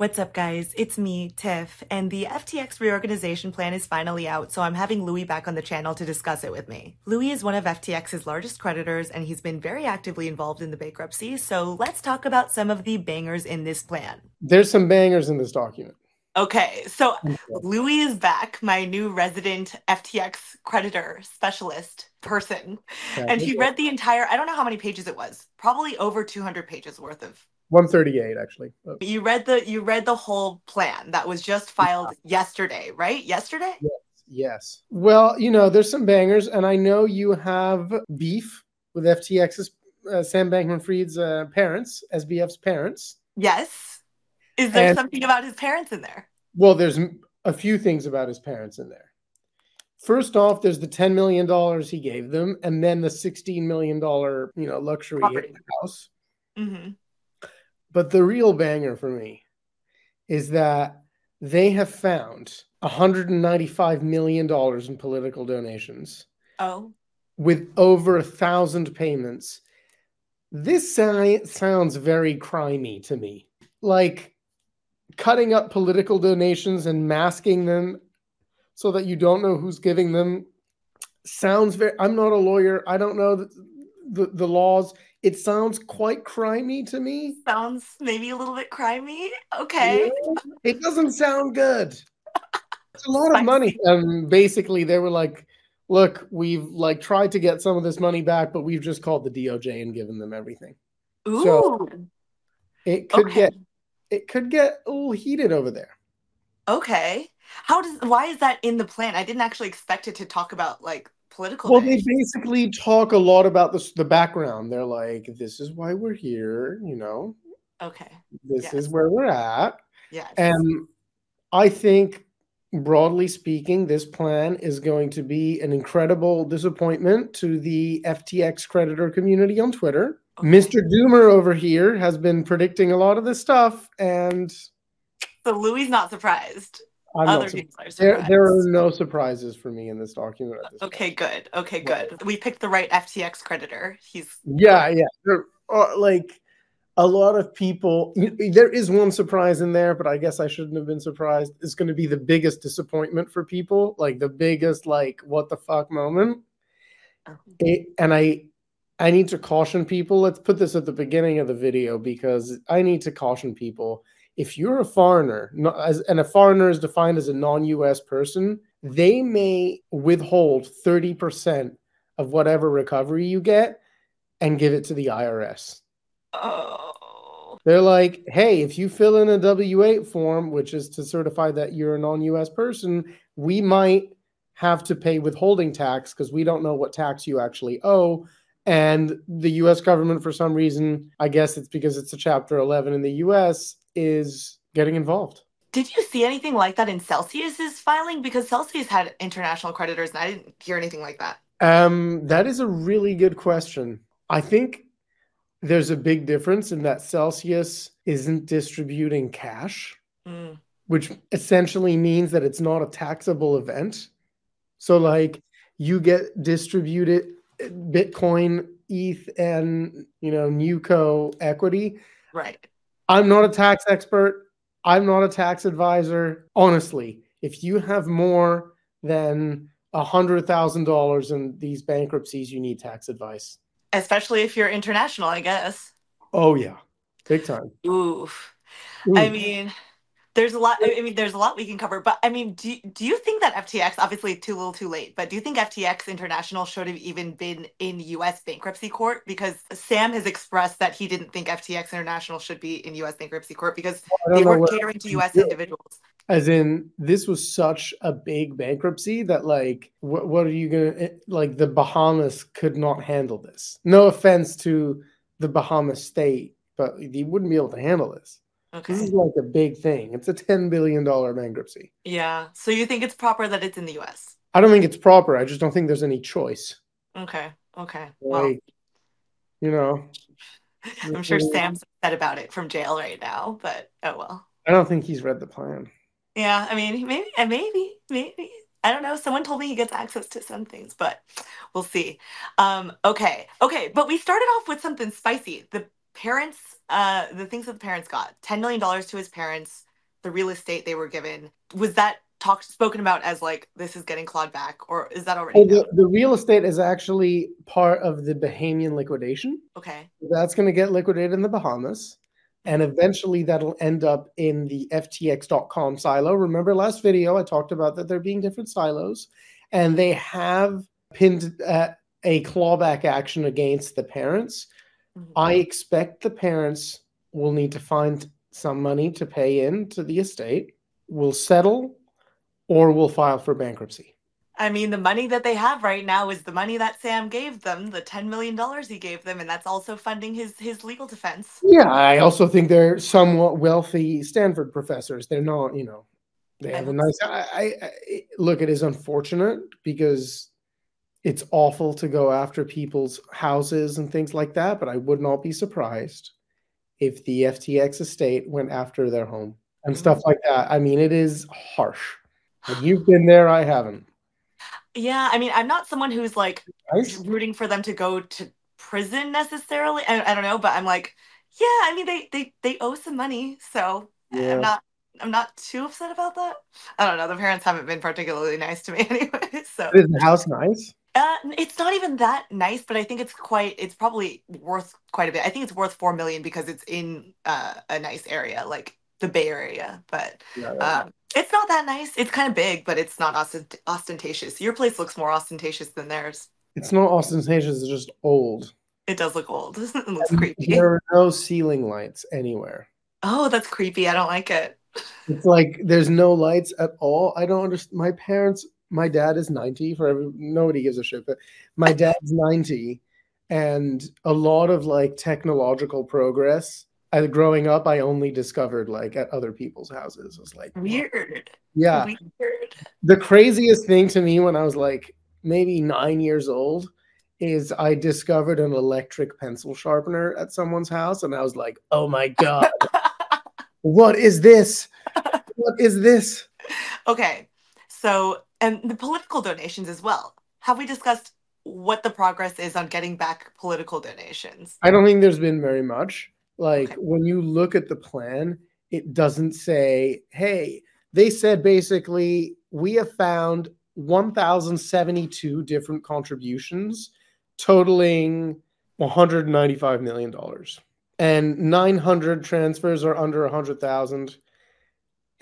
What's up, guys? It's me, Tiff, and the FTX reorganization plan is finally out, so I'm having Louis back on the channel to discuss it with me. Louis is one of FTX's largest creditors, and he's been very actively involved in the bankruptcy, so let's talk about some of the bangers in this plan. There's some bangers in this document. Okay, so Louis is back, my new resident FTX creditor specialist person, and he read the entire, I don't know how many pages it was, probably over 200 pages worth of 138 actually. You read the you read the whole plan that was just filed yeah. yesterday, right? Yesterday? Yes. Yes. Well, you know, there's some bangers and I know you have beef with FTX's uh, Sam Bankman-Fried's uh, parents, SBF's parents. Yes. Is there and, something about his parents in there? Well, there's a few things about his parents in there. First off, there's the $10 million he gave them, and then the $16 million, you know, luxury house. Mm-hmm. But the real banger for me is that they have found $195 million in political donations. Oh. With over a thousand payments. This sounds very crimey to me. Like cutting up political donations and masking them so that you don't know who's giving them sounds very i'm not a lawyer i don't know the, the, the laws it sounds quite crimey to me. Sounds maybe a little bit crimey. Okay. Yeah, it doesn't sound good. It's a lot of money. And basically they were like, look, we've like tried to get some of this money back, but we've just called the DOJ and given them everything. Ooh. So it could okay. get it could get a little heated over there. Okay. How does why is that in the plan? I didn't actually expect it to talk about like political. Well, day. they basically talk a lot about this, the background. They're like, "This is why we're here," you know. Okay. This yes. is where we're at. Yeah. And I think, broadly speaking, this plan is going to be an incredible disappointment to the FTX creditor community on Twitter. Okay. Mr. Doomer over here has been predicting a lot of this stuff, and so Louis not surprised. I'm Other people are there, there are no surprises for me in this document. This okay, point. good. Okay, good. We picked the right FTX creditor. He's yeah, yeah. There, uh, like a lot of people, there is one surprise in there, but I guess I shouldn't have been surprised. It's going to be the biggest disappointment for people, like the biggest, like what the fuck moment. Oh. It, and I, I need to caution people. Let's put this at the beginning of the video because I need to caution people if you're a foreigner, and a foreigner is defined as a non-U.S. person, they may withhold 30% of whatever recovery you get and give it to the IRS. Oh. They're like, hey, if you fill in a W 8 form, which is to certify that you're a non US person, we might have to pay withholding tax because we don't know what tax you actually owe. And the US government, for some reason, I guess it's because it's a Chapter 11 in the US, is getting involved. Did you see anything like that in Celsius's filing? Because Celsius had international creditors, and I didn't hear anything like that. Um, that is a really good question. I think there's a big difference in that Celsius isn't distributing cash, mm. which essentially means that it's not a taxable event. So, like, you get distributed Bitcoin, ETH, and you know, NewCo equity. Right. I'm not a tax expert. I'm not a tax advisor. Honestly, if you have more than a hundred thousand dollars in these bankruptcies, you need tax advice. Especially if you're international, I guess. Oh yeah, big time. Oof. Oof. I mean, there's a lot i mean there's a lot we can cover but i mean do, do you think that ftx obviously too little too late but do you think ftx international should have even been in us bankruptcy court? Because sam has expressed that he didn't think ftx international should be in us bankruptcy court because they were catering to us individuals. As in this was such a big bankruptcy that like what, what are you gonna eh, like the bahamas could not handle this. No offense to the bahamas state but you wouldn't be able to handle this Okay. This is like a big thing. It's a $10 billion bankruptcy. Yeah. So you think it's proper that it's in the US? I don't think it's proper. I just don't think there's any choice. Okay. Okay. Like, well, you know, I'm sure Sam's upset about it from jail right now, but oh well. I don't think he's read the plan. Yeah. I mean, maybe, maybe, maybe. I don't know. Someone told me he gets access to some things, but we'll see. Um, okay. Okay. But we started off with something spicy. The parents, uh, the things that the parents got $10 million to his parents, the real estate they were given was that talked spoken about as like this is getting clawed back or is that already oh, the, the, real estate is actually part of the bahamian liquidation. Okay. That's going to get liquidated in the bahamas and eventually that'll end up in the ftx.com silo. Remember last video i talked about that there being different silos and they have pinned uh, a clawback action against the parents mm-hmm. i expect the parents will need to find some money to pay in to the estate will settle or will file for bankruptcy. I mean, the money that they have right now is the money that Sam gave them, the $10 million he gave them, and that's also funding his, his legal defense. Yeah, I also think they're somewhat wealthy Stanford professors. They're not, you know, they have a nice. I, I, I look, it is unfortunate because it's awful to go after people's houses and things like that, but I would not be surprised if the FTX estate went after their home and stuff mm-hmm. like that. I mean, it is harsh. And you've been there, I haven't. Yeah, I mean, I'm not someone who's like nice. rooting for them to go to prison necessarily. I, I don't know, but I'm like, yeah, I mean, they they they owe some money, so yeah. I'm not I'm not too upset about that. I don't know. The parents haven't been particularly nice to me anyway. So is the house nice? Uh, it's not even that nice, but I think it's quite. It's probably worth quite a bit. I think it's worth four million because it's in uh, a nice area, like the Bay Area. But yeah, um, it's not that nice. It's kind of big, but it's not ostent- ostentatious. Your place looks more ostentatious than theirs. It's not ostentatious. It's just old. It does look old. it looks creepy. There are no ceiling lights anywhere. Oh, that's creepy. I don't like it. It's like there's no lights at all. I don't understand. My parents, my dad is 90 for every, nobody gives a shit, but my dad's 90 and a lot of like technological progress as growing up, I only discovered like at other people's houses. It was like weird. Yeah. Weird. The craziest thing to me when I was like maybe nine years old is I discovered an electric pencil sharpener at someone's house, and I was like, "Oh my god, what is this? What is this?" Okay, so and the political donations as well. Have we discussed what the progress is on getting back political donations? I don't think there's been very much. Like okay. when you look at the plan, it doesn't say, hey, they said basically, we have found 1,072 different contributions totaling $195 million. And 900 transfers are under 100,000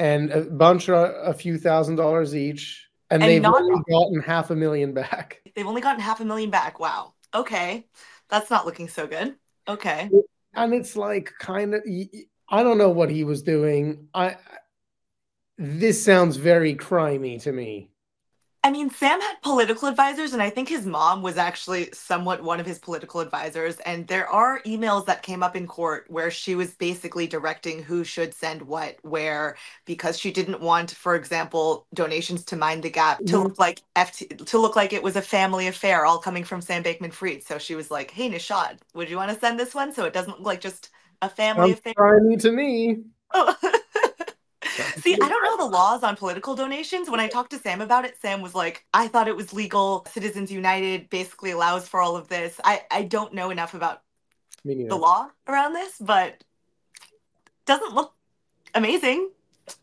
and a bunch are a few thousand dollars each. And, and they've not, only gotten half a million back. They've only gotten half a million back. Wow. Okay. That's not looking so good. Okay and it's like kind of I don't know what he was doing. I this sounds very crimey to me. I mean, Sam had political advisors, and I think his mom was actually somewhat one of his political advisors. And there are emails that came up in court where she was basically directing who should send what where because she didn't want, for example, donations to Mind the Gap to mm-hmm. look like FT to look like it was a family affair, all coming from Sam Bankman Fried. So she was like, "Hey, Nishad, would you want to send this one so it doesn't look like just a family Sounds affair?" to me. Oh. See, I don't know the laws on political donations. When I talked to Sam about it, Sam was like, I thought it was legal. Citizens United basically allows for all of this. I, I don't know enough about the law around this, but doesn't look amazing.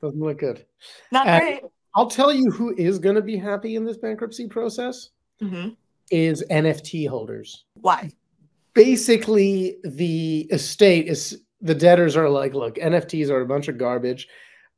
Doesn't look good. Not and great. I'll tell you who is going to be happy in this bankruptcy process mm-hmm. is NFT holders. Why? Basically, the estate is the debtors are like, look, NFTs are a bunch of garbage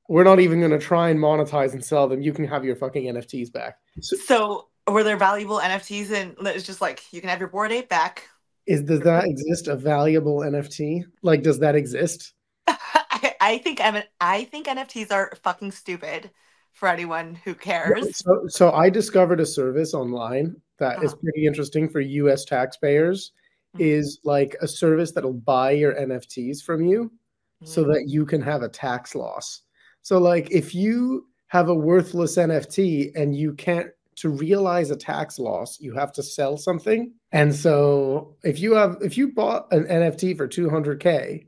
we're not even going to try and monetize and sell them. You can have your fucking NFTs back. So, so were there valuable NFTs and it's just like you can have your Bored Ape back? Is does that exist a valuable NFT? Like, does that exist? I, I think I think NFTs are fucking stupid for anyone who cares. So, so I discovered a service online that uh-huh. is pretty interesting for U.S. taxpayers. Mm-hmm. Is like a service that'll buy your NFTs from you, mm-hmm. so that you can have a tax loss. So like if you have a worthless NFT and you can't to realize a tax loss, you have to sell something. And so if you have if you bought an NFT for 200k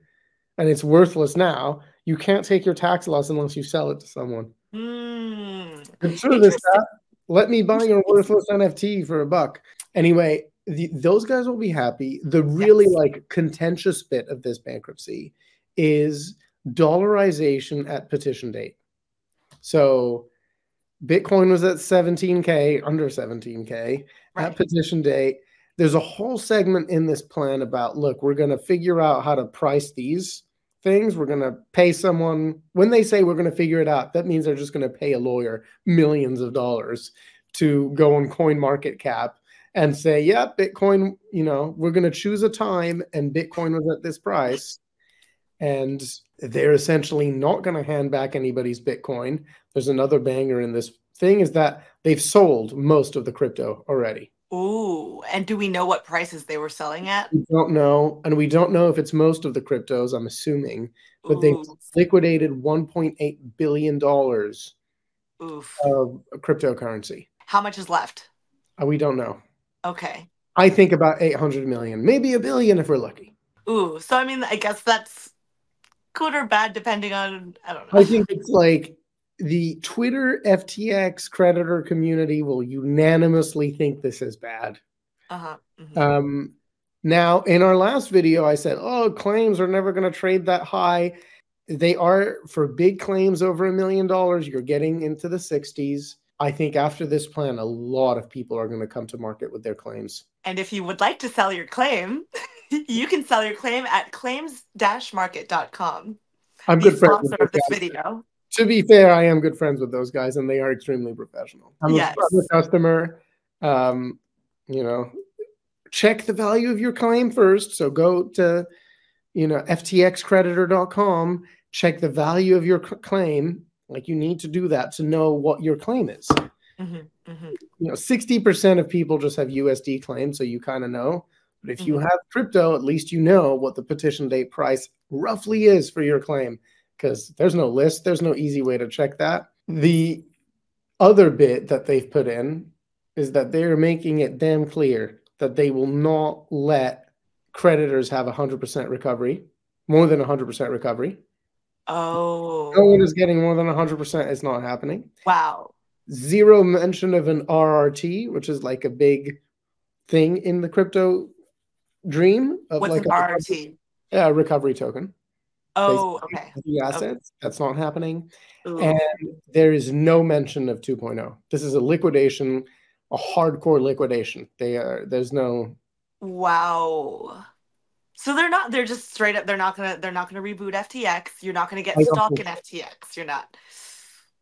and it's worthless now, you can't take your tax loss unless you sell it to someone. Mm, this that. Let me buy your worthless NFT for a buck. Anyway, the, those guys will be happy. The really yes. like contentious bit of this bankruptcy is dollarization at petition date. So Bitcoin was at 17K, under 17K right. at petition date. There's a whole segment in this plan about look, we're going to figure out how to price these things. We're going to pay someone, when they say we're going to figure it out, that means they're just going to pay a lawyer millions of dollars to go on CoinMarketCap and say, yeah, Bitcoin, you know, we're going to choose a time and Bitcoin was at this price. And they're essentially not going to hand back anybody's Bitcoin. There's another banger in this thing is that they've sold most of the crypto already. Ooh, and do we know what prices they were selling at? We don't know, and we don't know if it's most of the cryptos. I'm assuming, but they liquidated 1.8 billion dollars of cryptocurrency. How much is left? Uh, we don't know. Okay. I think about 800 million, maybe a billion if we're lucky. Ooh, so I mean, I guess that's good or bad depending on I don't know. I think it's like the Twitter FTX creditor community will unanimously think this is bad. Uh-huh. Mm-hmm. Um, now, in our last video, I said, "Oh, claims are never going to trade that high." They are for big claims over a million dollars. You're getting into the 60s. I think after this plan, a lot of people are going to come to market with their claims. And if you would like to sell your claim, you can sell your claim at claims-market.com. I'm good friends with this video. To be fair, I am good friends with those guys, and they are extremely professional. I'm yes. a customer. Um, you know, check the value of your claim first. So go to, you know, ftxcreditor.com, check the value of your claim. Like you need to do that to know what your claim is. Mm-hmm, mm-hmm. You know, 60% of people just have USD claims, so you kind of know. But if mm-hmm. you have crypto, at least you know what the petition date price roughly is for your claim because there's no list, there's no easy way to check that. The other bit that they've put in is that they're making it damn clear that they will not let creditors have 100% recovery, more than 100% recovery. Oh. No one is getting more than 100%. It's not happening. Wow. Zero mention of an RRT, which is like a big thing in the crypto dream of What's like an RRT? Yeah, a recovery token. Oh, okay. The assets. Okay. That's not happening. Ooh. And there is no mention of 2.0. This is a liquidation, a hardcore liquidation. They are there's no Wow. So they're not they're just straight up they're not gonna they're not gonna reboot FTX. You're not gonna get stock in FTX. You're not.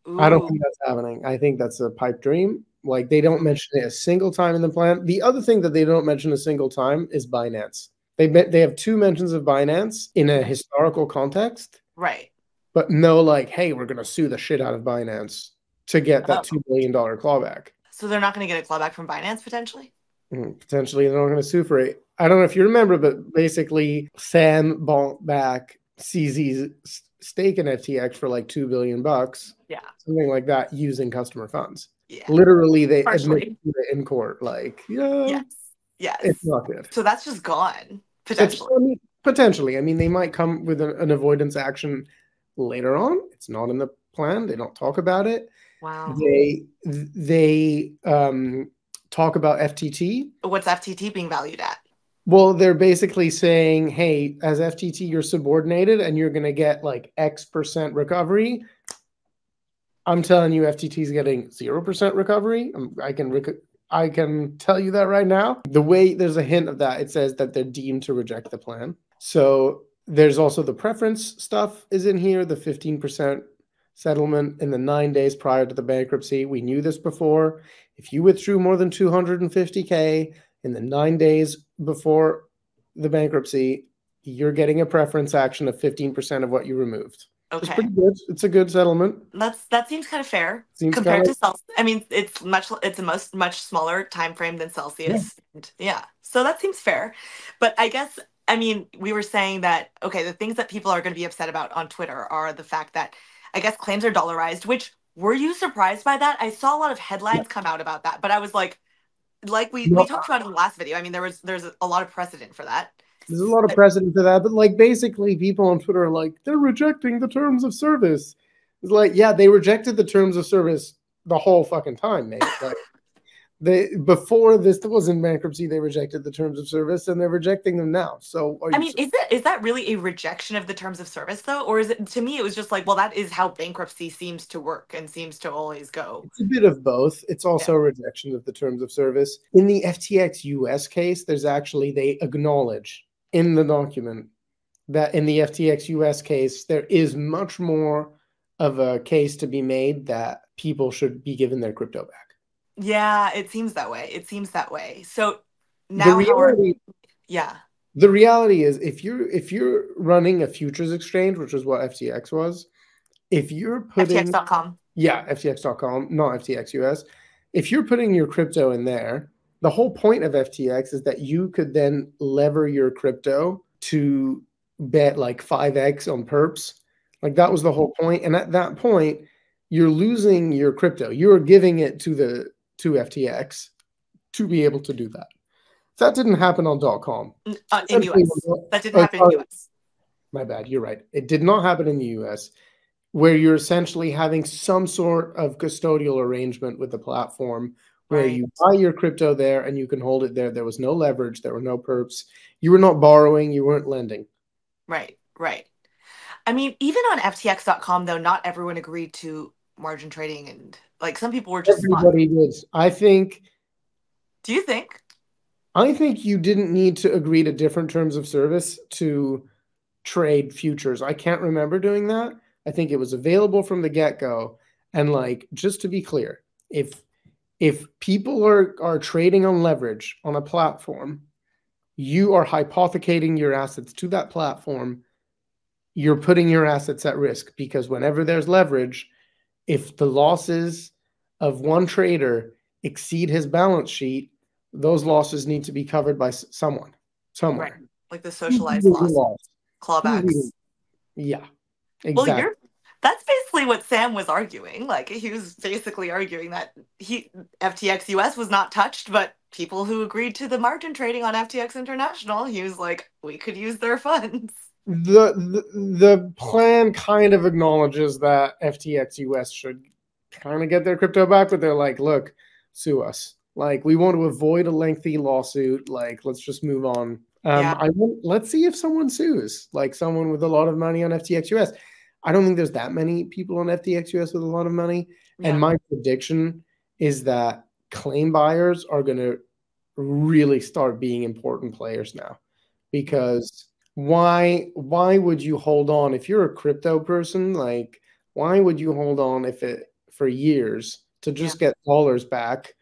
Ooh. I don't think that's happening. I think that's a pipe dream. Like they don't mention it a single time in the plan. The other thing that they don't mention a single time is Binance. They they have two mentions of Binance in a historical context, right? But no, like, hey, we're gonna sue the shit out of Binance to get that oh. two billion dollar clawback. So they're not gonna get a clawback from Binance potentially. Mm, potentially, they're not gonna sue for it. I don't know if you remember, but basically, Sam bought back CZ's stake in FTX for like two billion bucks. Yeah, something like that, using customer funds. Yeah. Literally, they admitted in court, like, yeah, yes, yes, it's not good. So that's just gone. Potentially. I mean, potentially. I mean, they might come with a, an avoidance action later on. It's not in the plan. They don't talk about it. Wow. They they um, talk about FTT. What's FTT being valued at? Well, they're basically saying, hey, as FTT, you're subordinated and you're going to get like X percent recovery. I'm telling you, FTT is getting 0% recovery. Um, I can rec- I can tell you that right now. The way there's a hint of that, it says that they're deemed to reject the plan. So there's also the preference stuff is in here, the 15% settlement in the nine days prior to the bankruptcy. We knew this before. If you withdrew more than 250K in the nine days before the bankruptcy, you're getting a preference action of 15% of what you removed. Okay. It's pretty good. It's a good settlement. That's that seems kind of fair seems compared to Celsius. I mean, it's much it's a most much smaller time frame than Celsius. Yeah. yeah. So that seems fair. But I guess I mean, we were saying that okay, the things that people are going to be upset about on Twitter are the fact that I guess claims are dollarized, which were you surprised by that? I saw a lot of headlines yeah. come out about that, but I was like like we, no. we talked about in the last video. I mean, there was there's a lot of precedent for that. There's a lot of precedent for that, but like basically, people on Twitter are like, they're rejecting the terms of service. It's like, yeah, they rejected the terms of service the whole fucking time, mate. Like, They before this there was in bankruptcy, they rejected the terms of service, and they're rejecting them now. So, I mean, is it is that really a rejection of the terms of service though, or is it to me? It was just like, well, that is how bankruptcy seems to work and seems to always go. It's a bit of both. It's also yeah. a rejection of the terms of service. In the FTX US case, there's actually they acknowledge in the document that in the FTX US case, there is much more of a case to be made that people should be given their crypto back. Yeah, it seems that way. It seems that way. So now, reality, yeah. The reality is, if you're if you're running a futures exchange, which is what FTX was, if you're putting FTX.com, yeah, FTX.com, not FTX US, if you're putting your crypto in there, the whole point of FTX is that you could then lever your crypto to bet like 5x on perps. Like that was the whole point. And at that point, you're losing your crypto. You're giving it to the to FTX to be able to do that. That didn't happen on dot .com. Uh, in US. That didn't happen in the US. My bad. You're right. It did not happen in the US, where you're essentially having some sort of custodial arrangement with the platform where right. you buy your crypto there and you can hold it there. There was no leverage. There were no perps. You were not borrowing. You weren't lending. Right. Right. I mean, even on FTX.com, though, not everyone agreed to margin trading and like some people were just everybody did. I think. Do you think? I think you didn't need to agree to different terms of service to trade futures. I can't remember doing that. I think it was available from the get go. And like, just to be clear, if if people are are trading on leverage on a platform, you are hypothecating your assets to that platform. You're putting your assets at risk because whenever there's leverage, if the losses of one trader exceed his balance sheet, those losses need to be covered by someone, somewhere. Right. Like the socialized loss, loss. clawbacks. Yeah, exactly. Well, you're, that's basically what Sam was arguing. Like he was basically arguing that he FTX US was not touched, but people who agreed to the margin trading on FTX International, he was like, we could use their funds the, the the plan kind of acknowledges that FTX US should kind of get their crypto back, but they're like, look, sue us. Like we want to avoid a lengthy lawsuit. Like let's just move on. Um, yeah. I want, let's see if someone sues, like someone with a lot of money on FTX US. I don't think there's that many people on FTX US with a lot of money. Yeah. And my prediction is that claim buyers are going to really start being important players now because why why would you hold on? If you're a crypto person like why would you hold on if it for years to just yeah. get dollars back?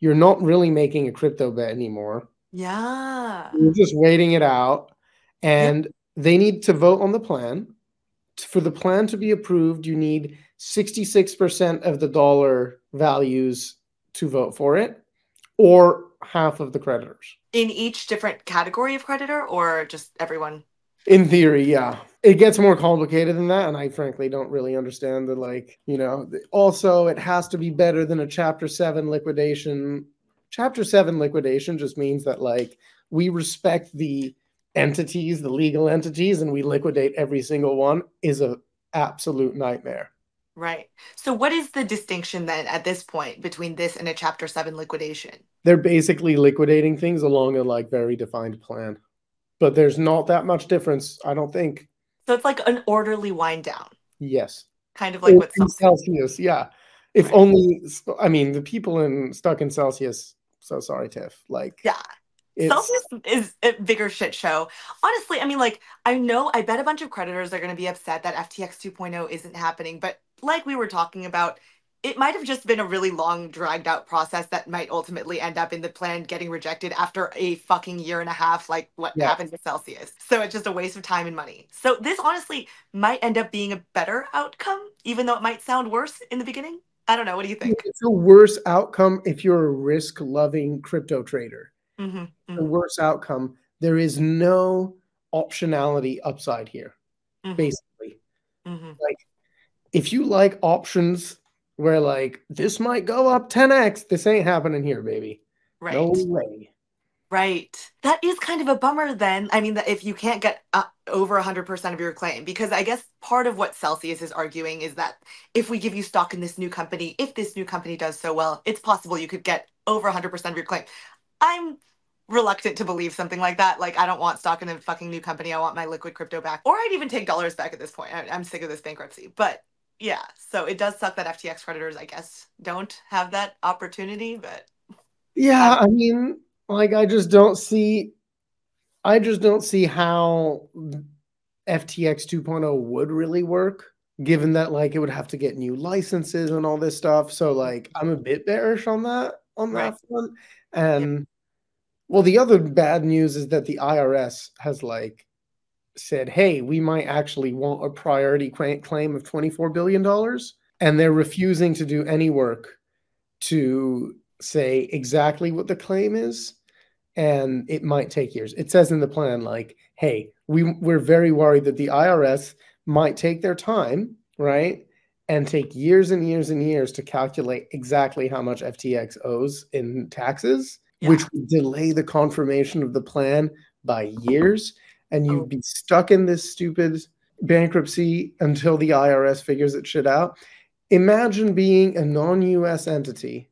You're not really making a crypto bet anymore. Yeah. You're just waiting it out. And yeah. they need to vote on the plan. For the plan to be approved you need 66% of the dollar values to vote for it or half of the creditors. In each different category of creditor or just everyone? In theory yeah. It gets more complicated than that and i frankly don't really understand the like you know also it has to be better than a chapter 7 liquidation. Chapter 7 liquidation just means that like we respect the entities the legal entities and we liquidate every single one is a absolute nightmare. Right. So, what is the distinction then at this point between this and a Chapter 7 liquidation? They're basically liquidating things along a like very defined plan, but there's not that much difference, I don't think. So, it's like an orderly wind down. Yes. Kind of like what Celsius, yeah. If right. only, I mean, the people in stuck in Celsius, so sorry, Tiff. Like, yeah. Celsius is a bigger shit show. Honestly, I mean, like, I know, I bet a bunch of creditors are going to be upset that FTX 2.0 isn't happening, but like we were talking about, it might have just been a really long, dragged out process that might ultimately end up in the plan getting rejected after a fucking year and a half, like what yeah. happened with Celsius. So it's just a waste of time and money. So this honestly might end up being a better outcome, even though it might sound worse in the beginning. I don't know. What do you think? It's a worse outcome if you're a risk loving crypto trader. Mm-hmm, mm-hmm. A worse outcome. There is no optionality upside here, mm-hmm. basically. Mm-hmm. Like if you like options where like this might go up 10x, this ain't happening here, baby. Right. No way. Right. That is kind of a bummer then. I mean, that if you can't get uh, over 100% of your claim, because I guess part of what Celsius is arguing is that if we give you stock in this new company, if this new company does so well, it's possible you could get over 100% of your claim. I'm reluctant to believe something like that. Like, I don't want stock in a fucking new company. I want my liquid crypto back. Or I'd even take dollars back at this point. I, I'm sick of this bankruptcy. But yeah, so it does suck that FTX creditors, I guess, don't have that opportunity. But yeah, um, I mean, like I just don't see I just don't see how FTX 2.0 would really work given that like it would have to get new licenses and all this stuff. So like I'm a bit bearish on that on that front. And yep. well the other bad news is that the IRS has like said, "Hey, we might actually want a priority claim of 24 billion dollars." And they're refusing to do any work to say exactly what the claim is and it might take years. It says in the plan, like, hey, we, we're very worried that the IRS might take their time, right? And take years and years and years to calculate exactly how much FTX owes in taxes, yeah. which would delay the confirmation of the plan by years. And you'd oh. be stuck in this stupid bankruptcy until the IRS figures it shit out. Imagine being a non US entity,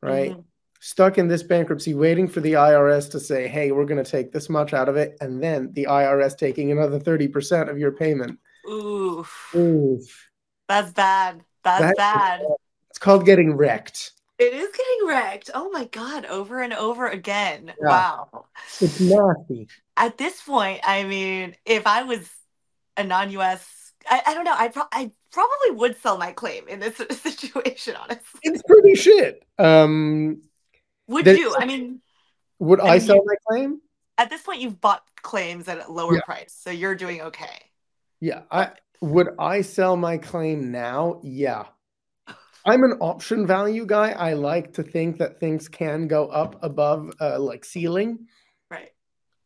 right? Mm-hmm stuck in this bankruptcy waiting for the IRS to say, hey, we're going to take this much out of it. And then the IRS taking another 30% of your payment. Oof. Oof. That's bad. That's, That's bad. It's called getting wrecked. It is getting wrecked. Oh my God. Over and over again. Yeah. Wow. It's nasty. At this point, I mean, if I was a non US, I, I don't know, I, pro- I probably would sell my claim in this situation, honestly. It's pretty shit. Um, would you? I mean, would I, I mean, sell my claim? At this point, you've bought claims at a lower yeah. price, so you're doing okay. Yeah, I would I sell my claim now? Yeah. I'm an option value guy. I like to think that things can go up above uh, like ceiling.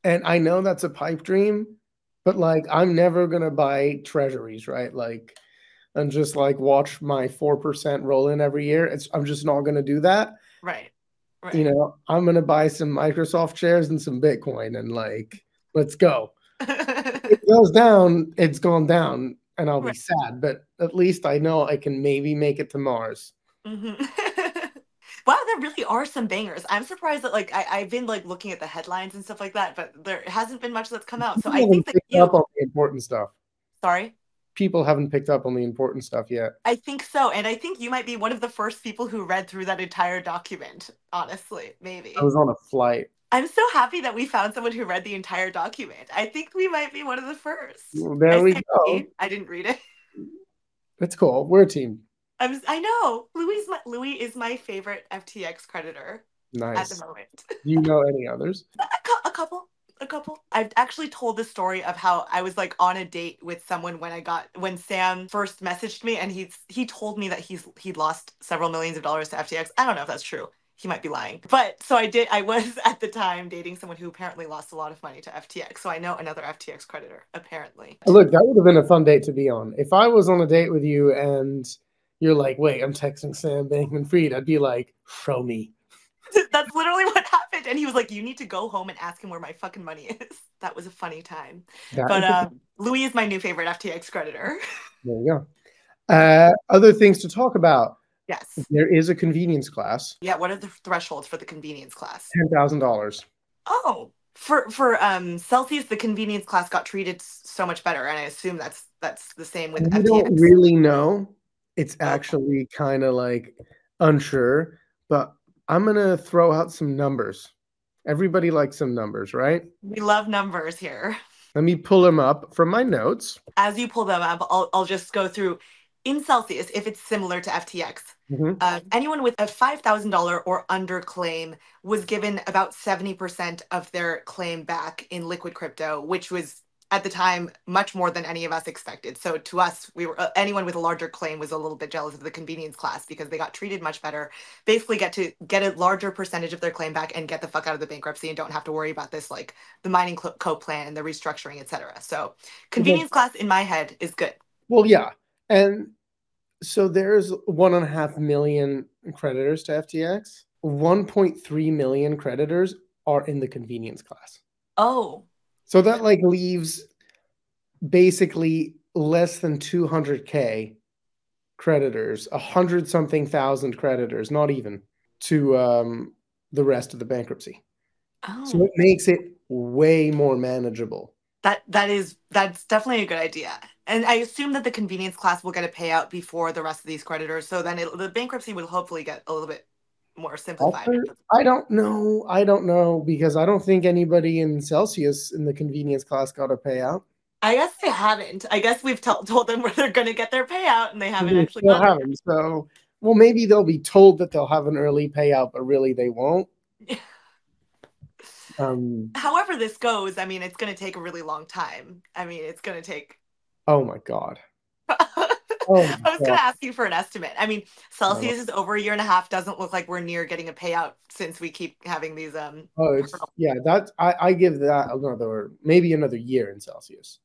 And I know that's a pipe dream, but like I'm never gonna buy treasuries, right? Like and just like watch my four percent roll in every year. It's I'm just not gonna do that. Right. Right. You know, I'm gonna buy some Microsoft shares and some Bitcoin and like, let's go. it goes down, it's gone down, and I'll right. be sad. But at least I know I can maybe make it to Mars. Mm-hmm. wow, there really are some bangers. I'm surprised that like I, have been like looking at the headlines and stuff like that, but there hasn't been much that's come out. So I think that you... up on the important stuff. Sorry people haven't picked up on the important stuff yet. I think so. And I think you might be one of the first people who read through that entire document, honestly, maybe. I was on a flight. I'm so happy that we found someone who read the entire document. I think we might be one of the first. Well, there I we go. I didn't read it. It's cool. We're a team. I'm, I know. Louis is my, Louis is my favorite FTX creditor. Nice. At the moment. Do you know any others? A, a couple a couple. I've actually told the story of how I was like on a date with someone when I got when Sam first messaged me and he's he told me that he's he'd lost several millions of dollars to FTX. I don't know if that's true. He might be lying. But so I did I was at the time dating someone who apparently lost a lot of money to FTX. So I know another FTX creditor, apparently. Look, that would have been a fun date to be on. If I was on a date with you and you're like, wait, I'm texting Sam Bankman Fried, I'd be like, show me. That's literally what happened. And he was like, You need to go home and ask him where my fucking money is. That was a funny time. That but uh, Louis is my new favorite FTX creditor. There you go. Uh, other things to talk about. Yes. There is a convenience class. Yeah. What are the thresholds for the convenience class? Ten thousand dollars. Oh, for for um Celsius, the convenience class got treated so much better, and I assume that's that's the same with. We FTX. don't really know. It's actually kind of like unsure, but I'm gonna throw out some numbers. Everybody likes some numbers, right? We love numbers here. Let me pull them up from my notes. As you pull them up, I'll, I'll just go through in Celsius if it's similar to FTX. Mm-hmm. Uh, anyone with a $5,000 or under claim was given about 70% of their claim back in liquid crypto, which was at the time much more than any of us expected. So to us, we were uh, anyone with a larger claim was a little bit jealous of the convenience class because they got treated much better. Basically, get to get a larger percentage of their claim back and get the fuck out of the bankruptcy and don't have to worry about this like the mining co plan and the restructuring, etc. So convenience class in my head is good. Well, yeah, and so there's one and a half million creditors to FTX. 1.3 million creditors are in the convenience class. Oh. So that like leaves basically less than 200k creditors, a hundred something thousand creditors, not even to um, the rest of the bankruptcy. Oh. So it makes it way more manageable. That that is that's definitely a good idea. And I assume that the convenience class will get a payout before the rest of these creditors. So then it, the bankruptcy will hopefully get a little bit more simplified. I don't know. I don't know because I don't think anybody in Celsius in the convenience class got a payout. I guess they haven't. I guess we've t- told them where they're going to get their payout, and they haven't They actually. still haven't. So, well, maybe they'll be told that they'll have an early payout, but really they won't. Um. However, this goes, I mean, it's going to take a really long time. I mean, it's going to take. Oh my god. I Oh was going to ask you for an estimate. I mean, Celsius is over a year and a half. Doesn't look like we're near getting a payout since we keep having these. Um, Oh, yeah. That I, I give that another maybe another year in Celsius.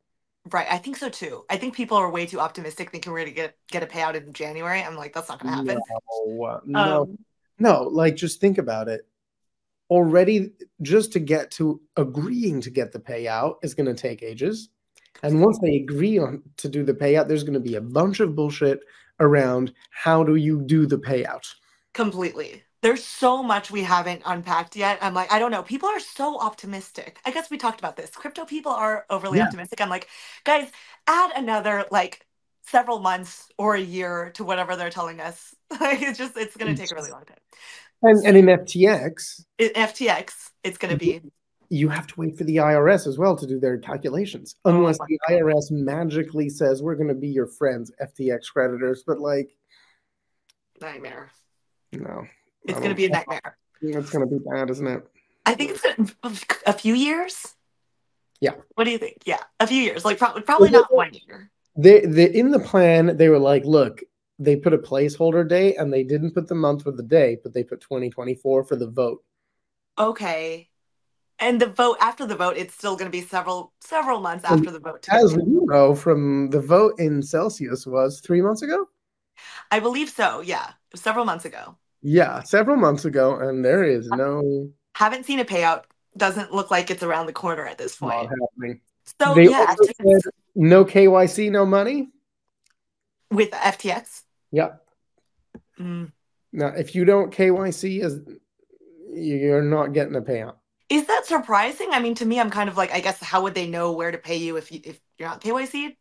right. I think so too. I think people are way too optimistic, thinking we're going to get get a payout in January. I'm like, that's not going to happen. No, no, Um, no. Like just think about it. Already, just to get to agreeing to get the payout is going to take ages. And once they agree on to do the payout, there's going to be a bunch of bullshit around how do you do the payout. completely. There's so much we haven't unpacked yet. I'm like, I don't know. People are so optimistic. I guess we talked about this. Crypto people are overly Yeah. optimistic. I'm like, guys, add another like several months or a year to whatever they're telling us. Like it's just it's gonna take a really long time. And, and in FTX, In FTX, it's gonna be mm-hmm. You have to wait for the IRS as well to do their calculations, Oh unless the IRS magically says we're going to be your friends, FTX creditors. But like, nightmare. no, It's gonna be a nightmare. It's going to be bad, isn't it? I think it's gonna, a few years. Yeah. What do you think? Yeah, a few years. Like probably probably not one year. They, they in the plan they were like, look, they put a placeholder date and they didn't put the month or the day, but they put 2024 for the vote. Okay. And the vote after the vote, it's still going to be several several months And after the vote. As we know from the vote in Celsius was three months ago. I believe so. Yeah, several months ago. Yeah, several months ago, and there is no Haven't seen a payout. Doesn't look like it's around the corner at this point. So They yeah, said no KYC, no money. with FTX. Yeah. Mm. Now, if you don't KYC, is you're not getting a payout. Is that surprising? I mean, to me, I'm kind of like, I guess, how would they know where to pay you if you if you're not KYC?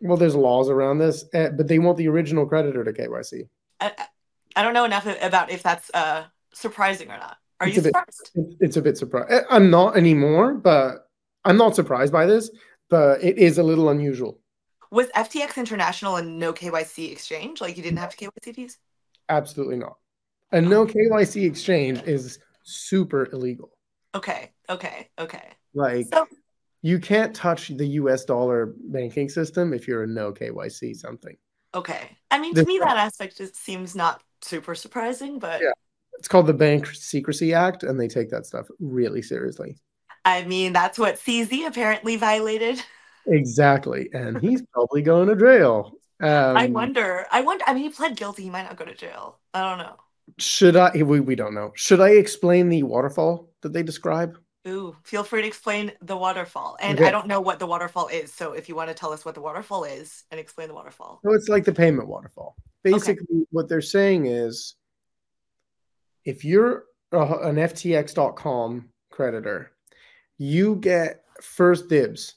Well, there's laws around this, eh, but they want the original creditor to KYC. I, I- don't know enough about if that's uh surprising or not. Are It's you a bit- surprised? It's a bit surprised. I'm not anymore, but I'm not surprised by this. But it is a little unusual. Was FTX International a no KYC exchange? Like you didn't have to KYC fees? Absolutely not. A no KYC exchange is super illegal. Okay, okay, okay. Like So you can't touch the US dollar banking system if you're a no KYC something. okay. I mean, to me, that aspect just seems not super surprising, but Yeah. It's called the Bank Secrecy Act, and they take that stuff really seriously. I mean, that's what CZ apparently violated. Exactly. And he's probably going to jail. Um, I wonder. I wonder. I mean, he pled guilty. He might not go to jail. I don't know. Should I? We, we don't know. Should I explain the waterfall that they describe? Ooh, feel free to explain the waterfall. And Okay. I don't know what the waterfall is. So if you want to tell us what the waterfall is and explain the waterfall. So it's like the payment waterfall. Basically, what they're saying is if you're a, an FTX.com creditor, you get first dibs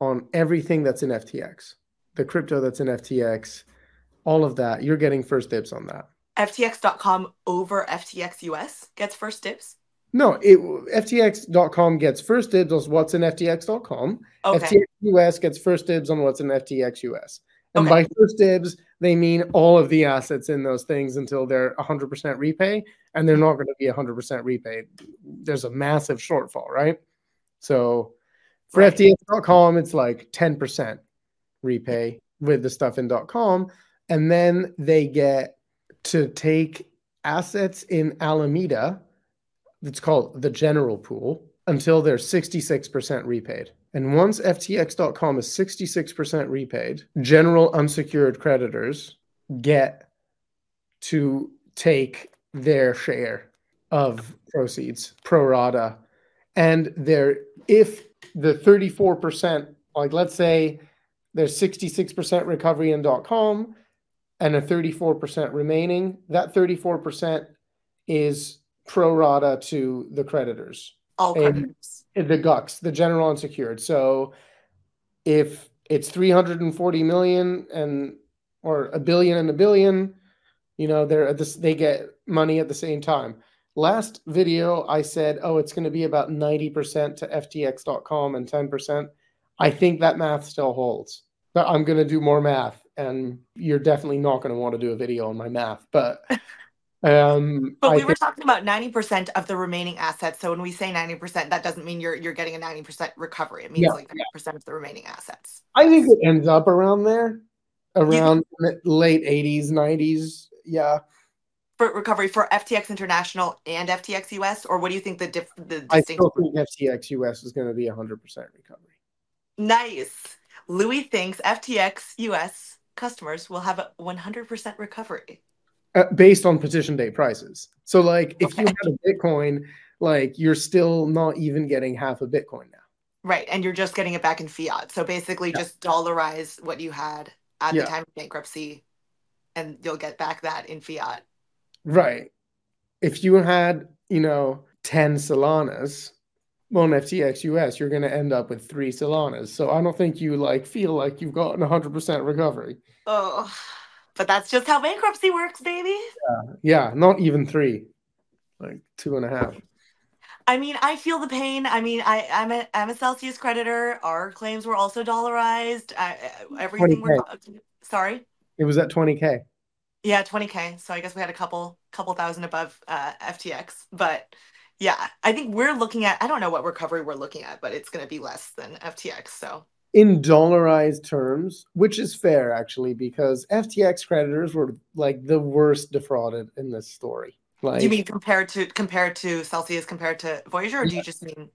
on everything that's in FTX, the crypto that's in FTX, all of that. You're getting first dibs on that. FTX.com over FTX US gets first dibs. No, it FTX.com gets first dibs on what's in FTX.com. Okay. FTX US gets first dibs on what's in FTX US. And Okay. by first dibs, they mean all of the assets in those things until they're 100% repay, and they're not going to be 100% repaid. There's a massive shortfall, right? So for Right. FTX.com, it's like 10% repay with the stuff in .com, and then they get to take assets in Alameda, it's called the general pool, until they're 66% repaid. And once FTX.com is 66% repaid, general unsecured creditors get to take their share of proceeds pro rata. And there, if the 34%, like let's say there's 66% recovery in .com and a 34% remaining, that 34% is pro rata to the creditors. All creditors. The GUCs, the general unsecured. So if it's 340 million and or a billion and a billion, you know, they're this, they get money at the same time. Last video, I said, oh, it's going to be about 90% to FTX.com and 10%. I think that math still holds. But I'm going to do more math, and you're definitely not going to want to do a video on my math. But um, but we were think, talking about 90% of the remaining assets. So when we say 90%, that doesn't mean you're you're getting a 90% recovery. It means yeah, like 90% yeah. of the remaining assets. I think it ends up around there, around late 80s, 90s. Yeah for recovery for FTX International and FTX US, or what do you think the diff the I still think FTX US is going to be 100% recovery. Nice. Louis thinks FTX US customers will have a 100% recovery. Uh, based on petition day prices. So, like, if okay. you have a Bitcoin, like, you're still not even getting half a Bitcoin now. Right. And you're just getting it back in fiat. So, basically, yeah. just dollarize what you had at yeah. the time of bankruptcy, and you'll get back that in fiat. Right. If you had, you know, 10 Solanas on FTX US, you're going to end up with three Solanas. So I don't think you like feel like you've gotten 100% recovery. Oh, but that's just how bankruptcy works, baby. Yeah, yeah not even three, like two and a half. I mean, I feel the pain. I mean, I, I'm a I'm a Celsius creditor. Our claims were also dollarized. I, everything 20K. were sorry. It was at 20k. Yeah, 20k. So I guess we had a couple couple thousand above uh, FTX, but yeah, I think we're looking at I don't know what recovery we're looking at, but it's going to be less than FTX. So in dollarized terms, which is fair actually, because FTX creditors were like the worst defrauded in this story. Like, do you mean compared to compared to Celsius compared to Voyager, or do you just mean?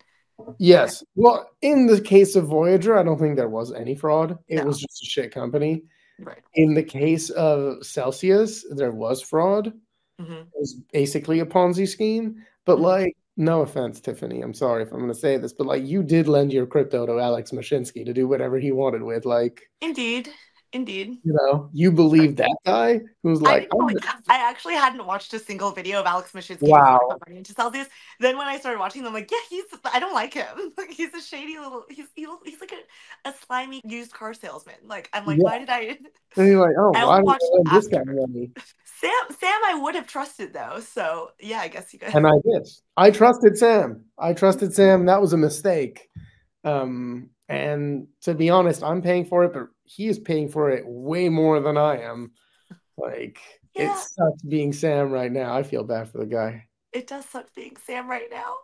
Yes. Well, in the case of Voyager, I don't think there was any fraud. It no. was just a shit company. Right. In the case of Celsius, there was fraud. Mm-hmm. It was basically a Ponzi scheme. But mm-hmm. like, no offense, Tiffany. I'm sorry if I'm going to say this, but like, you did lend your crypto to Alex Mashinsky to do whatever he wanted with. Like, indeed. Indeed. You know, you believe that guy who's like, I, I, actually hadn't watched a single video of Alex Mashinsky wow. into Celsius. Then when I started watching them, I'm like, yeah, he's, I don't like him. he's a shady little, he's, he's like a, a slimy used car salesman. Like, I'm like, yeah. why did I? And you're like, oh, I why I this guy money? Sam, Sam, I would have trusted though. So yeah, I guess you guys. And I did. I trusted Sam. I trusted Sam. That was a mistake. Um, and to be honest, I'm paying for it, but he is paying for it way more than I am. Like yeah. it sucks being Sam right now. I feel bad for the guy. It does suck being Sam right now.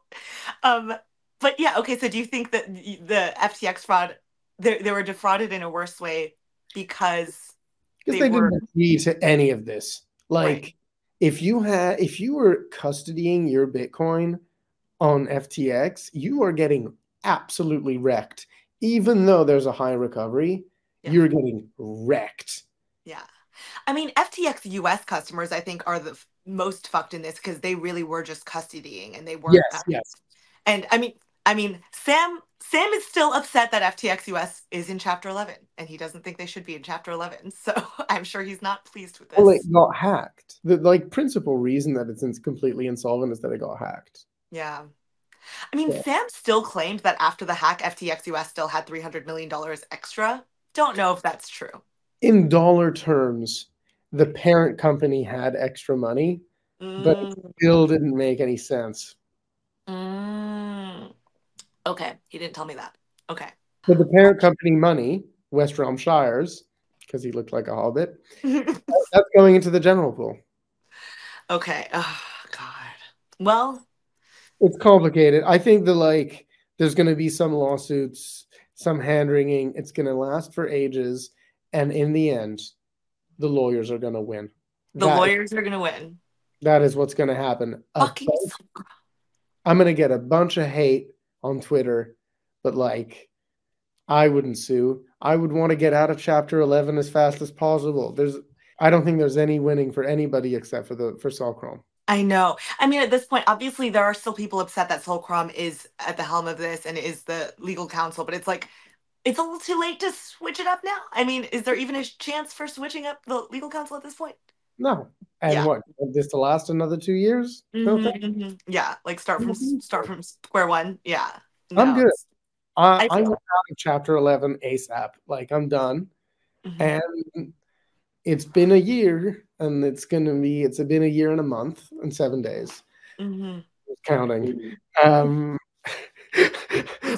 Um, but yeah, okay. So do you think that the FTX fraud they, they were defrauded in a worse way because because they, they were... didn't agree to any of this? Like right. if you had if you were custodying your Bitcoin on FTX, you are getting absolutely wrecked even though there's a high recovery, yeah. you're getting wrecked. Yeah. I mean, FTX US customers, I think, are the f- most fucked in this because they really were just custodying and they weren't. Yes, yes. And I mean, I mean, Sam Sam is still upset that FTX US is in Chapter 11, and he doesn't think they should be in Chapter 11. So I'm sure he's not pleased with this. Well, it got hacked. The like principal reason that it's completely insolvent is that it got hacked. Yeah. I mean, yeah. Sam still claimed that after the hack, FTX US still had $300 million extra. Don't know if that's true. In dollar terms, the parent company had extra money, mm. but it mm. still didn't make any sense. Mm. Okay. He didn't tell me that. Okay. But the parent company money, West Realm Shires, because he looked like a hobbit, that's going into the general pool. Okay. Oh, God. Well, it's complicated. I think that like there's going to be some lawsuits, some hand wringing. It's going to last for ages, and in the end, the lawyers are going to win. The that, lawyers are going to win. That is what's going to happen. Fucking I'm going to get a bunch of hate on Twitter, but like, I wouldn't sue. I would want to get out of Chapter 11 as fast as possible. There's, I don't think there's any winning for anybody except for the for SullCrom. I know. I mean, at this point, obviously, there are still people upset that SullCrom is at the helm of this and is the legal counsel, but it's like, it's a little too late to switch it up now. I mean, is there even a chance for switching up the legal counsel at this point? No. And Yeah. what? This to last another two years? Mhm, think- mhm. Yeah, like start from Mhm. start from square one. Yeah. I'm No, good. it's- I, I I'm feel- out of chapter 11 ASAP. Like, I'm done. mhm. And it's been a year, and it's going to be, it's been a year and a month and seven days. Mhm. Counting. Um,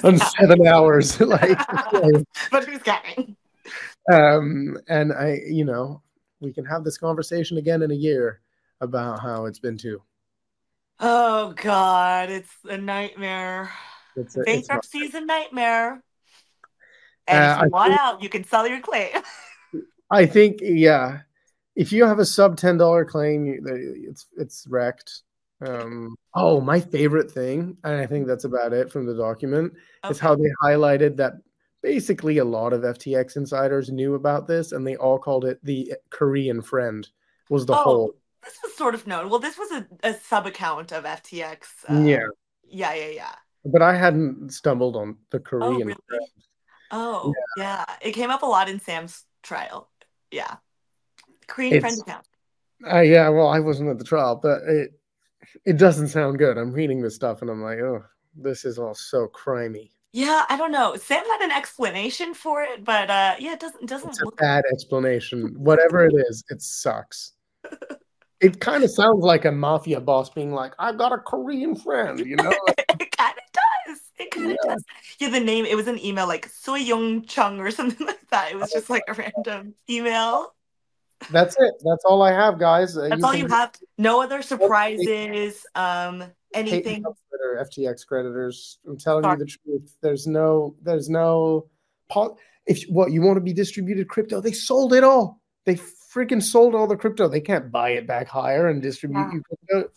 and seven hours. like, but who's counting? um, and I, you know, we can have this conversation again in a year about how it's been too. Oh God, it's a nightmare. It's, a, it's Bankruptcy is a nightmare. And Uh, if you I want think- out, you can sell your claim. I think, yeah, if you have a sub ten dollar claim, it's it's wrecked. Um, oh, my favorite thing, and I think that's about it from the document, is how they highlighted that basically a lot of FTX insiders knew about this, and they all called it the Korean friend was the Oh, whole. this was sort of known. Well, this was a, a sub account of FTX. uh, Yeah, Yeah, yeah, yeah. but I hadn't stumbled on the Korean Oh, really? friend. Oh, yeah. It came up a lot in Sam's trial. Yeah. Korean friend account. Uh, yeah, well, I wasn't at the trial, but it it doesn't sound good. I'm reading this stuff, and I'm like, oh, this is all so crimey. Yeah, I don't know. Sam had an explanation for it, but uh yeah, it doesn't doesn't It's a bad explanation. Whatever it is, it sucks. It kind of sounds like a mafia boss being like, "I've got a Korean friend," you know. It kind of Yeah. does. Yeah, the name, it was an email like Soy Young Chung or something like that. It was just like a random email. That's it. That's all I have, guys. Uh, That's all you have. No other surprises. Um, anything. Twitter, FTX creditors. I'm telling Sorry. you the truth. There's no. There's no. If what you want to be distributed crypto, they sold it all. They freaking sold all the crypto. They can't buy it back higher and distribute Yeah. you crypto.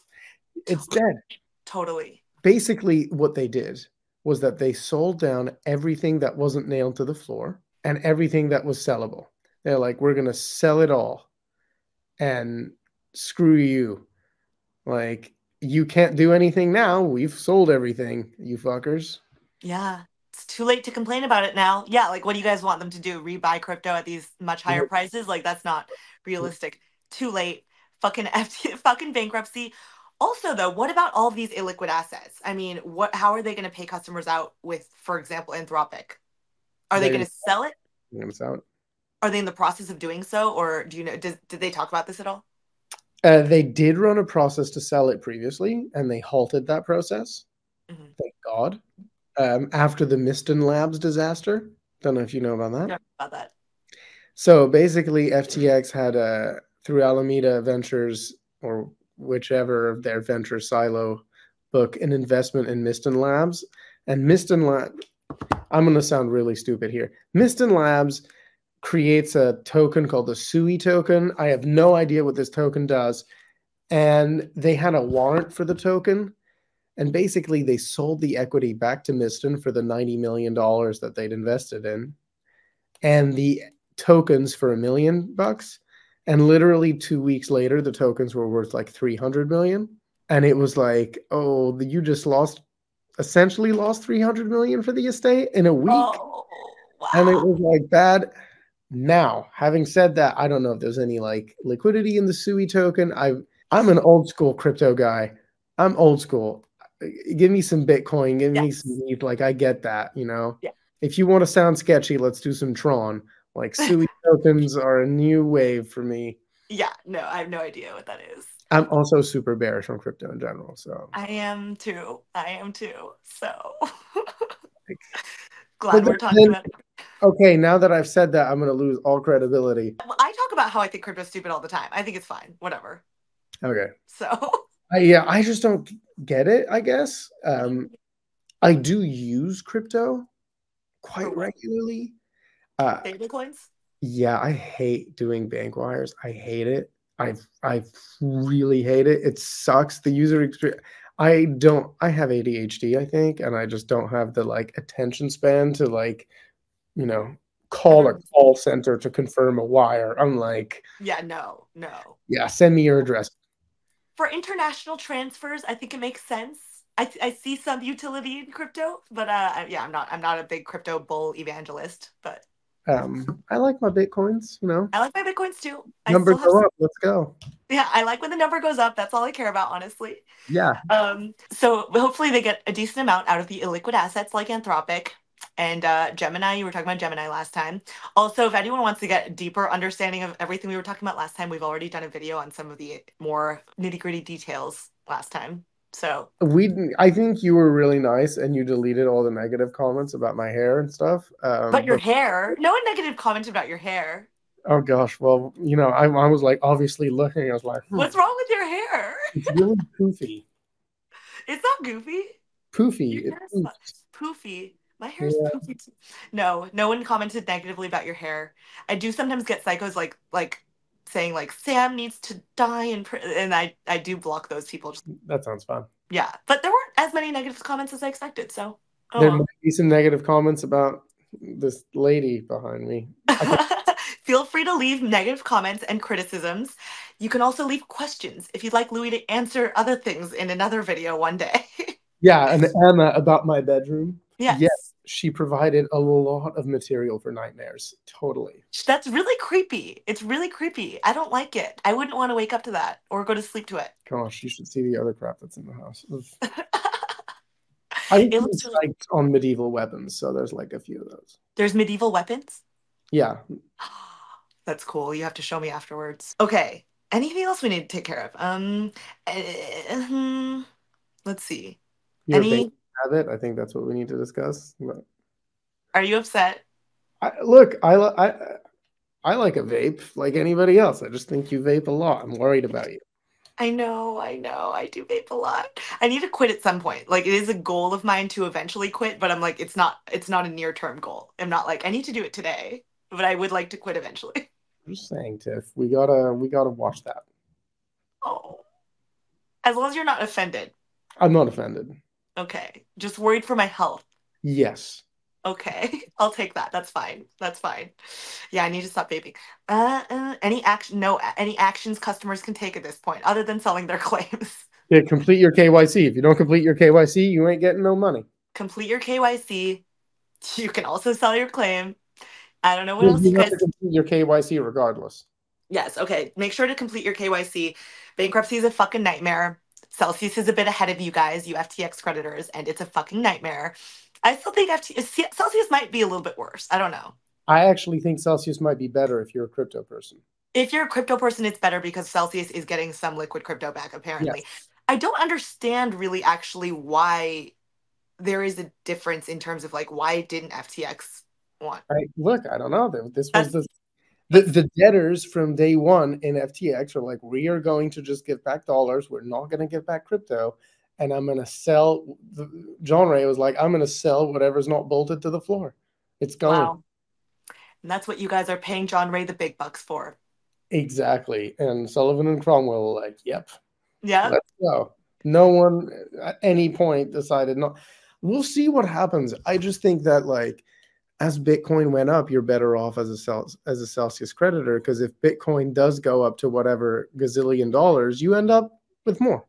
It's dead. Totally. basically what they did was that they sold down everything that wasn't nailed to the floor and everything that was sellable. They're like, we're gonna sell it all and screw you. Like, you can't do anything now. We've sold everything, you fuckers. Yeah. It's too late to complain about it now. Yeah, like what do you guys want them to do? Rebuy crypto at these much higher prices? Like that's not realistic. Too late. Fucking FT, fucking bankruptcy. Also, though, what about all these illiquid assets? I mean, what? How are they going to pay customers out with, for example, Anthropic? Are they They- going to sell it? It's out. Are they in the process of doing so, or do you know? Did, did they talk about this at all? Uh, they did run a process to sell it previously, and they halted that process. Mhm. Thank God. Um, after the Mysten Labs disaster. Don't know if you know about that. About that. So basically, FTX had a through Alameda Ventures or whichever of their venture silo book an investment in Mysten Labs, and Mysten Lab. I'm going to sound really stupid here. Mysten Labs creates a token called the SUI token. I have no idea what this token does, and they had a warrant for the token. And basically, they sold the equity back to Mysten for the $90 million that they'd invested in. And the tokens for a million bucks. And literally two weeks later, the tokens were worth like 300 million. And it was like, oh, you just lost, essentially lost 300 million for the estate in a week. Oh, wow. And it was like bad. Now, having said that, I don't know if there's any like liquidity in the SUI token. I I'm an old school crypto guy. I'm old school. Give me some Bitcoin, give me some ETH. Like I get that, you know. Yeah. If you want to sound sketchy, let's do some Tron. Like SUI tokens are a new wave for me. yeah, no, I have no idea what that is. I'm also super bearish on crypto in general. So I am too. I am too. So glad we're talking then- about it. okay, now that I've said that, I'm gonna lose all credibility. Well, I talk about how I think crypto's stupid all the time. I think it's fine. Whatever. Okay. So I, yeah, I just don't get it. I guess um, I do use crypto quite regularly. Uh, coins. yeah, I hate doing bank wires. I hate it. I I really hate it. It sucks. The user experience. I don't. I have ADHD. I think, and I just don't have the like attention span to like, you know, call a call center to confirm a wire. I'm like, Yeah, no, no. yeah, send me your address. for international transfers, I think it makes sense. I, I see some utility in crypto, but uh, yeah, I'm not I'm not a big crypto bull evangelist, but um, I like my bitcoins. You know, I like my bitcoins too. Number go some... up. Let's go. Yeah, I like when the number goes up. That's all I care about, honestly. Yeah. Um. So hopefully they get a decent amount out of the illiquid assets like Anthropic and uh, Gemini. You were talking about Gemini last time. Also, if anyone wants to get a deeper understanding of everything we were talking about last time, we've already done a video on some of the more nitty gritty details last time. So we, I think you were really nice, and you deleted all the negative comments about my hair and stuff. Um, but your but, hair, no one negative commented about your hair. Oh gosh, well, you know, I, I was like obviously looking. I was like, hmm. what's wrong with your hair? It's really poofy. It's not goofy. Poofy. Poofy. My hair's yeah. poofy. Too. No, no one commented negatively about your hair. I do sometimes get psychos like like saying like Sam needs to die and pr-, and I I do block those people. That sounds fun. Yeah, but there weren't as many negative comments as I expected. So oh there well. might be some negative comments about this lady behind me. Feel free to leave negative comments and criticisms. You can also leave questions if you'd like Louis to answer other things in another video one day. yeah, and Emma about my bedroom. Yes. yes she provided a lot of material for nightmares. Totally. That's really creepy. It's really creepy. I don't like it. I wouldn't want to wake up to that or go to sleep to it. Gosh, you should see the other crap that's in the house. I looks really... liked on medieval weapons, so there's like a few of those. There's medieval weapons? Yeah. That's cool. You have to show me afterwards. Okay. Anything else we need to take care of? Um, uh, let's see. Any have it. I think that's what we need to discuss. But... Are you upset? I, look, I, I I like a vape like anybody else. I just think you vape a lot. I'm worried about you. I know, I know. I do vape a lot. I need to quit at some point. Like it is a goal of mine to eventually quit, but I'm like it's not it's not a near-term goal. I'm not like I need to do it today, but I would like to quit eventually. I'm just saying, Tiff, we gotta we gotta watch that. Oh. As long as you're not offended. I'm not offended. Okay. Just worried for my health. Yes. Okay. I'll take that. That's fine. That's fine. Yeah, I need to stop vaping. Uh, uh, any action? No, any actions customers can take at this point, other than selling their claims. Yeah, complete your KYC. If you don't complete your KYC, you ain't getting no money. Complete your KYC. You can also sell your claim. I don't know what else you, you guys. complete your KYC regardless. Yes. Okay. Make sure to complete your KYC. Bankruptcy is a fucking nightmare. Celsius is a bit ahead of you guys, you FTX creditors, and it's a fucking nightmare. I still think FT- Celsius might be a little bit worse. I don't know. I actually think Celsius might be better if you're a crypto person. If you're a crypto person, it's better because Celsius is getting some liquid crypto back, apparently. Yes. I don't understand really actually why there is a difference in terms of like why didn't FTX want? I, look, I don't know. This was the the, the debtors from day one in FTX are like, we are going to just give back dollars. We're not going to give back crypto. And I'm going to sell. John Ray was like, I'm going to sell whatever's not bolted to the floor. It's going. Wow. And that's what you guys are paying John Ray the big bucks for. Exactly. And Sullivan and Cromwell were like, yep. Yeah. Let's go. No one at any point decided not. We'll see what happens. I just think that, like, as Bitcoin went up, you're better off as a Cel- as a Celsius creditor because if Bitcoin does go up to whatever gazillion dollars, you end up with more.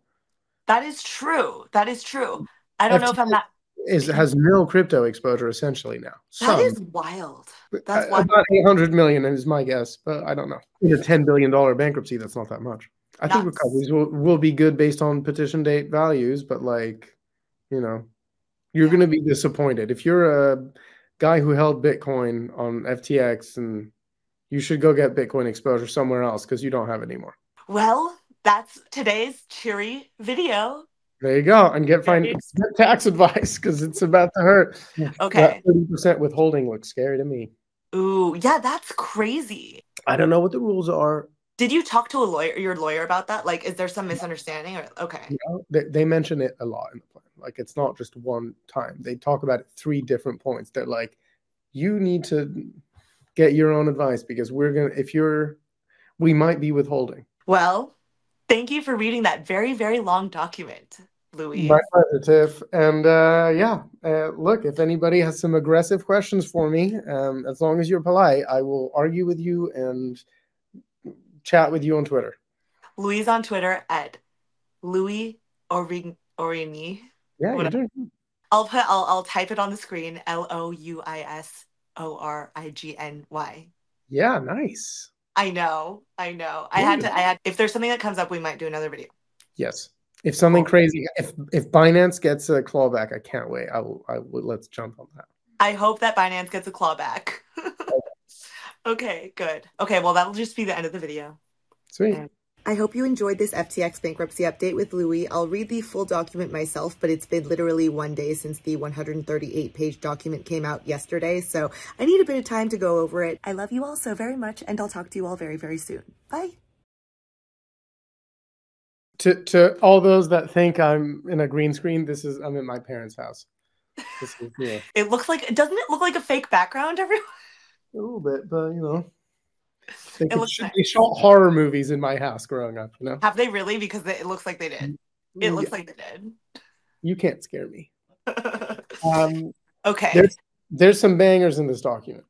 That is true. That is true. I don't know if I'm not. Is has no crypto exposure essentially now. Some, that is wild. That's wild. About 800 million is my guess, but I don't know. In a 10 billion dollar bankruptcy, that's not that much. I think recoveries will, will be good based on petition date values, but like, you know, you're yeah. going to be disappointed if you're a guy who held Bitcoin on FTX, and you should go get Bitcoin exposure somewhere else because you don't have it anymore. Well, that's today's cheery video. There you go, and get fine tax advice because it's about to hurt. Okay, thirty percent withholding looks scary to me. Ooh, yeah, that's crazy. I don't know what the rules are. Did you talk to a lawyer, your lawyer, about that? Like, is there some misunderstanding? Or okay, yeah, they, they mention it a lot in the plan. Like it's not just one time. They talk about it three different points. They're like, you need to get your own advice because we're gonna if you're we might be withholding. Well, thank you for reading that very, very long document, Louis. My pleasure, Tiff. And uh, yeah, uh, look, if anybody has some aggressive questions for me, um, as long as you're polite, I will argue with you and chat with you on Twitter. Louise on Twitter at Louis Orig- Origny. Yeah, you're doing I'll put I'll I'll type it on the screen. L O U I S O R I G N Y. Yeah, nice. I know, I know. I had to. I had. If there's something that comes up, we might do another video. Yes. If something crazy, if if Binance gets a clawback, I can't wait. I will. I will. Let's jump on that. I hope that Binance gets a clawback. Okay, good. Okay, well that'll just be the end of the video. Sweet. I hope you enjoyed this FTX bankruptcy update with Louis. I'll read the full document myself, but it's been literally one day since the 138 page document came out yesterday, so I need a bit of time to go over it. I love you all so very much, and I'll talk to you all very, very soon. Bye. To to all those that think I'm in a green screen, this is I'm in my parents' house. This is yeah, It looks like, doesn't it look like a fake background, everyone? A little bit, but you know, they, could- nice. they shot horror movies in my house growing up. You know, Have they really? Because they, it looks like they did. It looks like they did. you can't scare me. Um, okay. there's there's some bangers in this document.